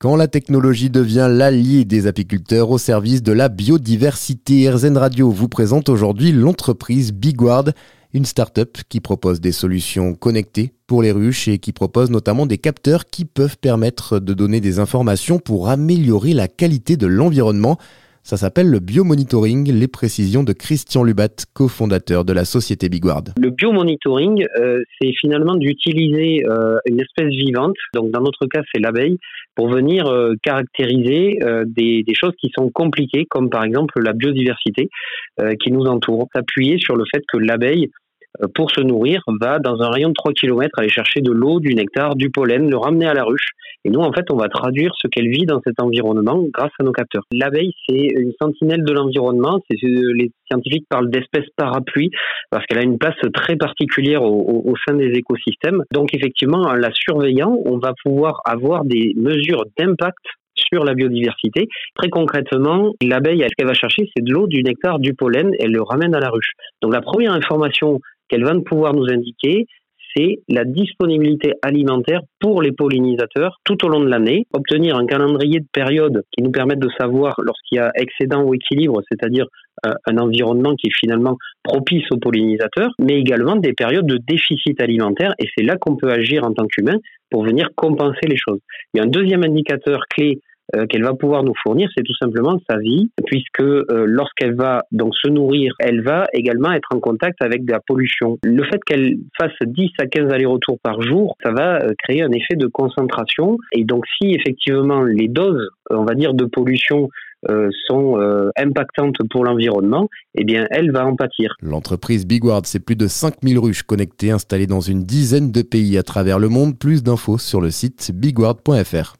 Quand la technologie devient l'allié des apiculteurs au service de la biodiversité, RZN Radio vous présente aujourd'hui l'entreprise Bigward, une start-up qui propose des solutions connectées pour les ruches et qui propose notamment des capteurs qui peuvent permettre de donner des informations pour améliorer la qualité de l'environnement. Ça s'appelle le biomonitoring, les précisions de Christian Lubat, cofondateur de la société Bigward. Le biomonitoring, euh, c'est finalement d'utiliser euh, une espèce vivante, donc dans notre cas c'est l'abeille, pour venir euh, caractériser des, des, choses qui sont compliquées, comme par exemple la biodiversité qui nous entoure. S'appuyer sur le fait que l'abeille pour se nourrir, va dans un rayon de 3 km aller chercher de l'eau, du nectar, du pollen, le ramener à la ruche. Et nous, en fait, on va traduire ce qu'elle vit dans cet environnement grâce à nos capteurs. L'abeille, c'est une sentinelle de l'environnement. Les scientifiques parlent d'espèce parapluie parce qu'elle a une place très particulière au, au, sein des écosystèmes. Donc, effectivement, en la surveillant, on va pouvoir avoir des mesures d'impact sur la biodiversité. Très concrètement, l'abeille, ce qu'elle va chercher, c'est de l'eau, du nectar, du pollen, elle le ramène à la ruche. Donc la première information qu'elle va pouvoir nous indiquer, c'est la disponibilité alimentaire pour les pollinisateurs tout au long de l'année. Obtenir un calendrier de période qui nous permette de savoir lorsqu'il y a excédent ou équilibre, c'est-à-dire euh, un environnement qui est finalement propice aux pollinisateurs, mais également des périodes de déficit alimentaire. Et c'est là qu'on peut agir en tant qu'humain pour venir compenser les choses. Il y a un deuxième indicateur clé euh, qu'elle va pouvoir nous fournir, c'est tout simplement sa vie, puisque euh, lorsqu'elle va donc se nourrir, elle va également être en contact avec de la pollution. Le fait qu'elle fasse 10 à 15 allers-retours par jour, ça va euh, créer un effet de concentration. Et donc si effectivement les doses, on va dire, de pollution sont impactantes pour l'environnement, eh bien, elle va en pâtir. L'entreprise Bigward, c'est plus de 5000 ruches connectées installées dans une dizaine de pays à travers le monde. Plus d'infos sur le site bigward.fr.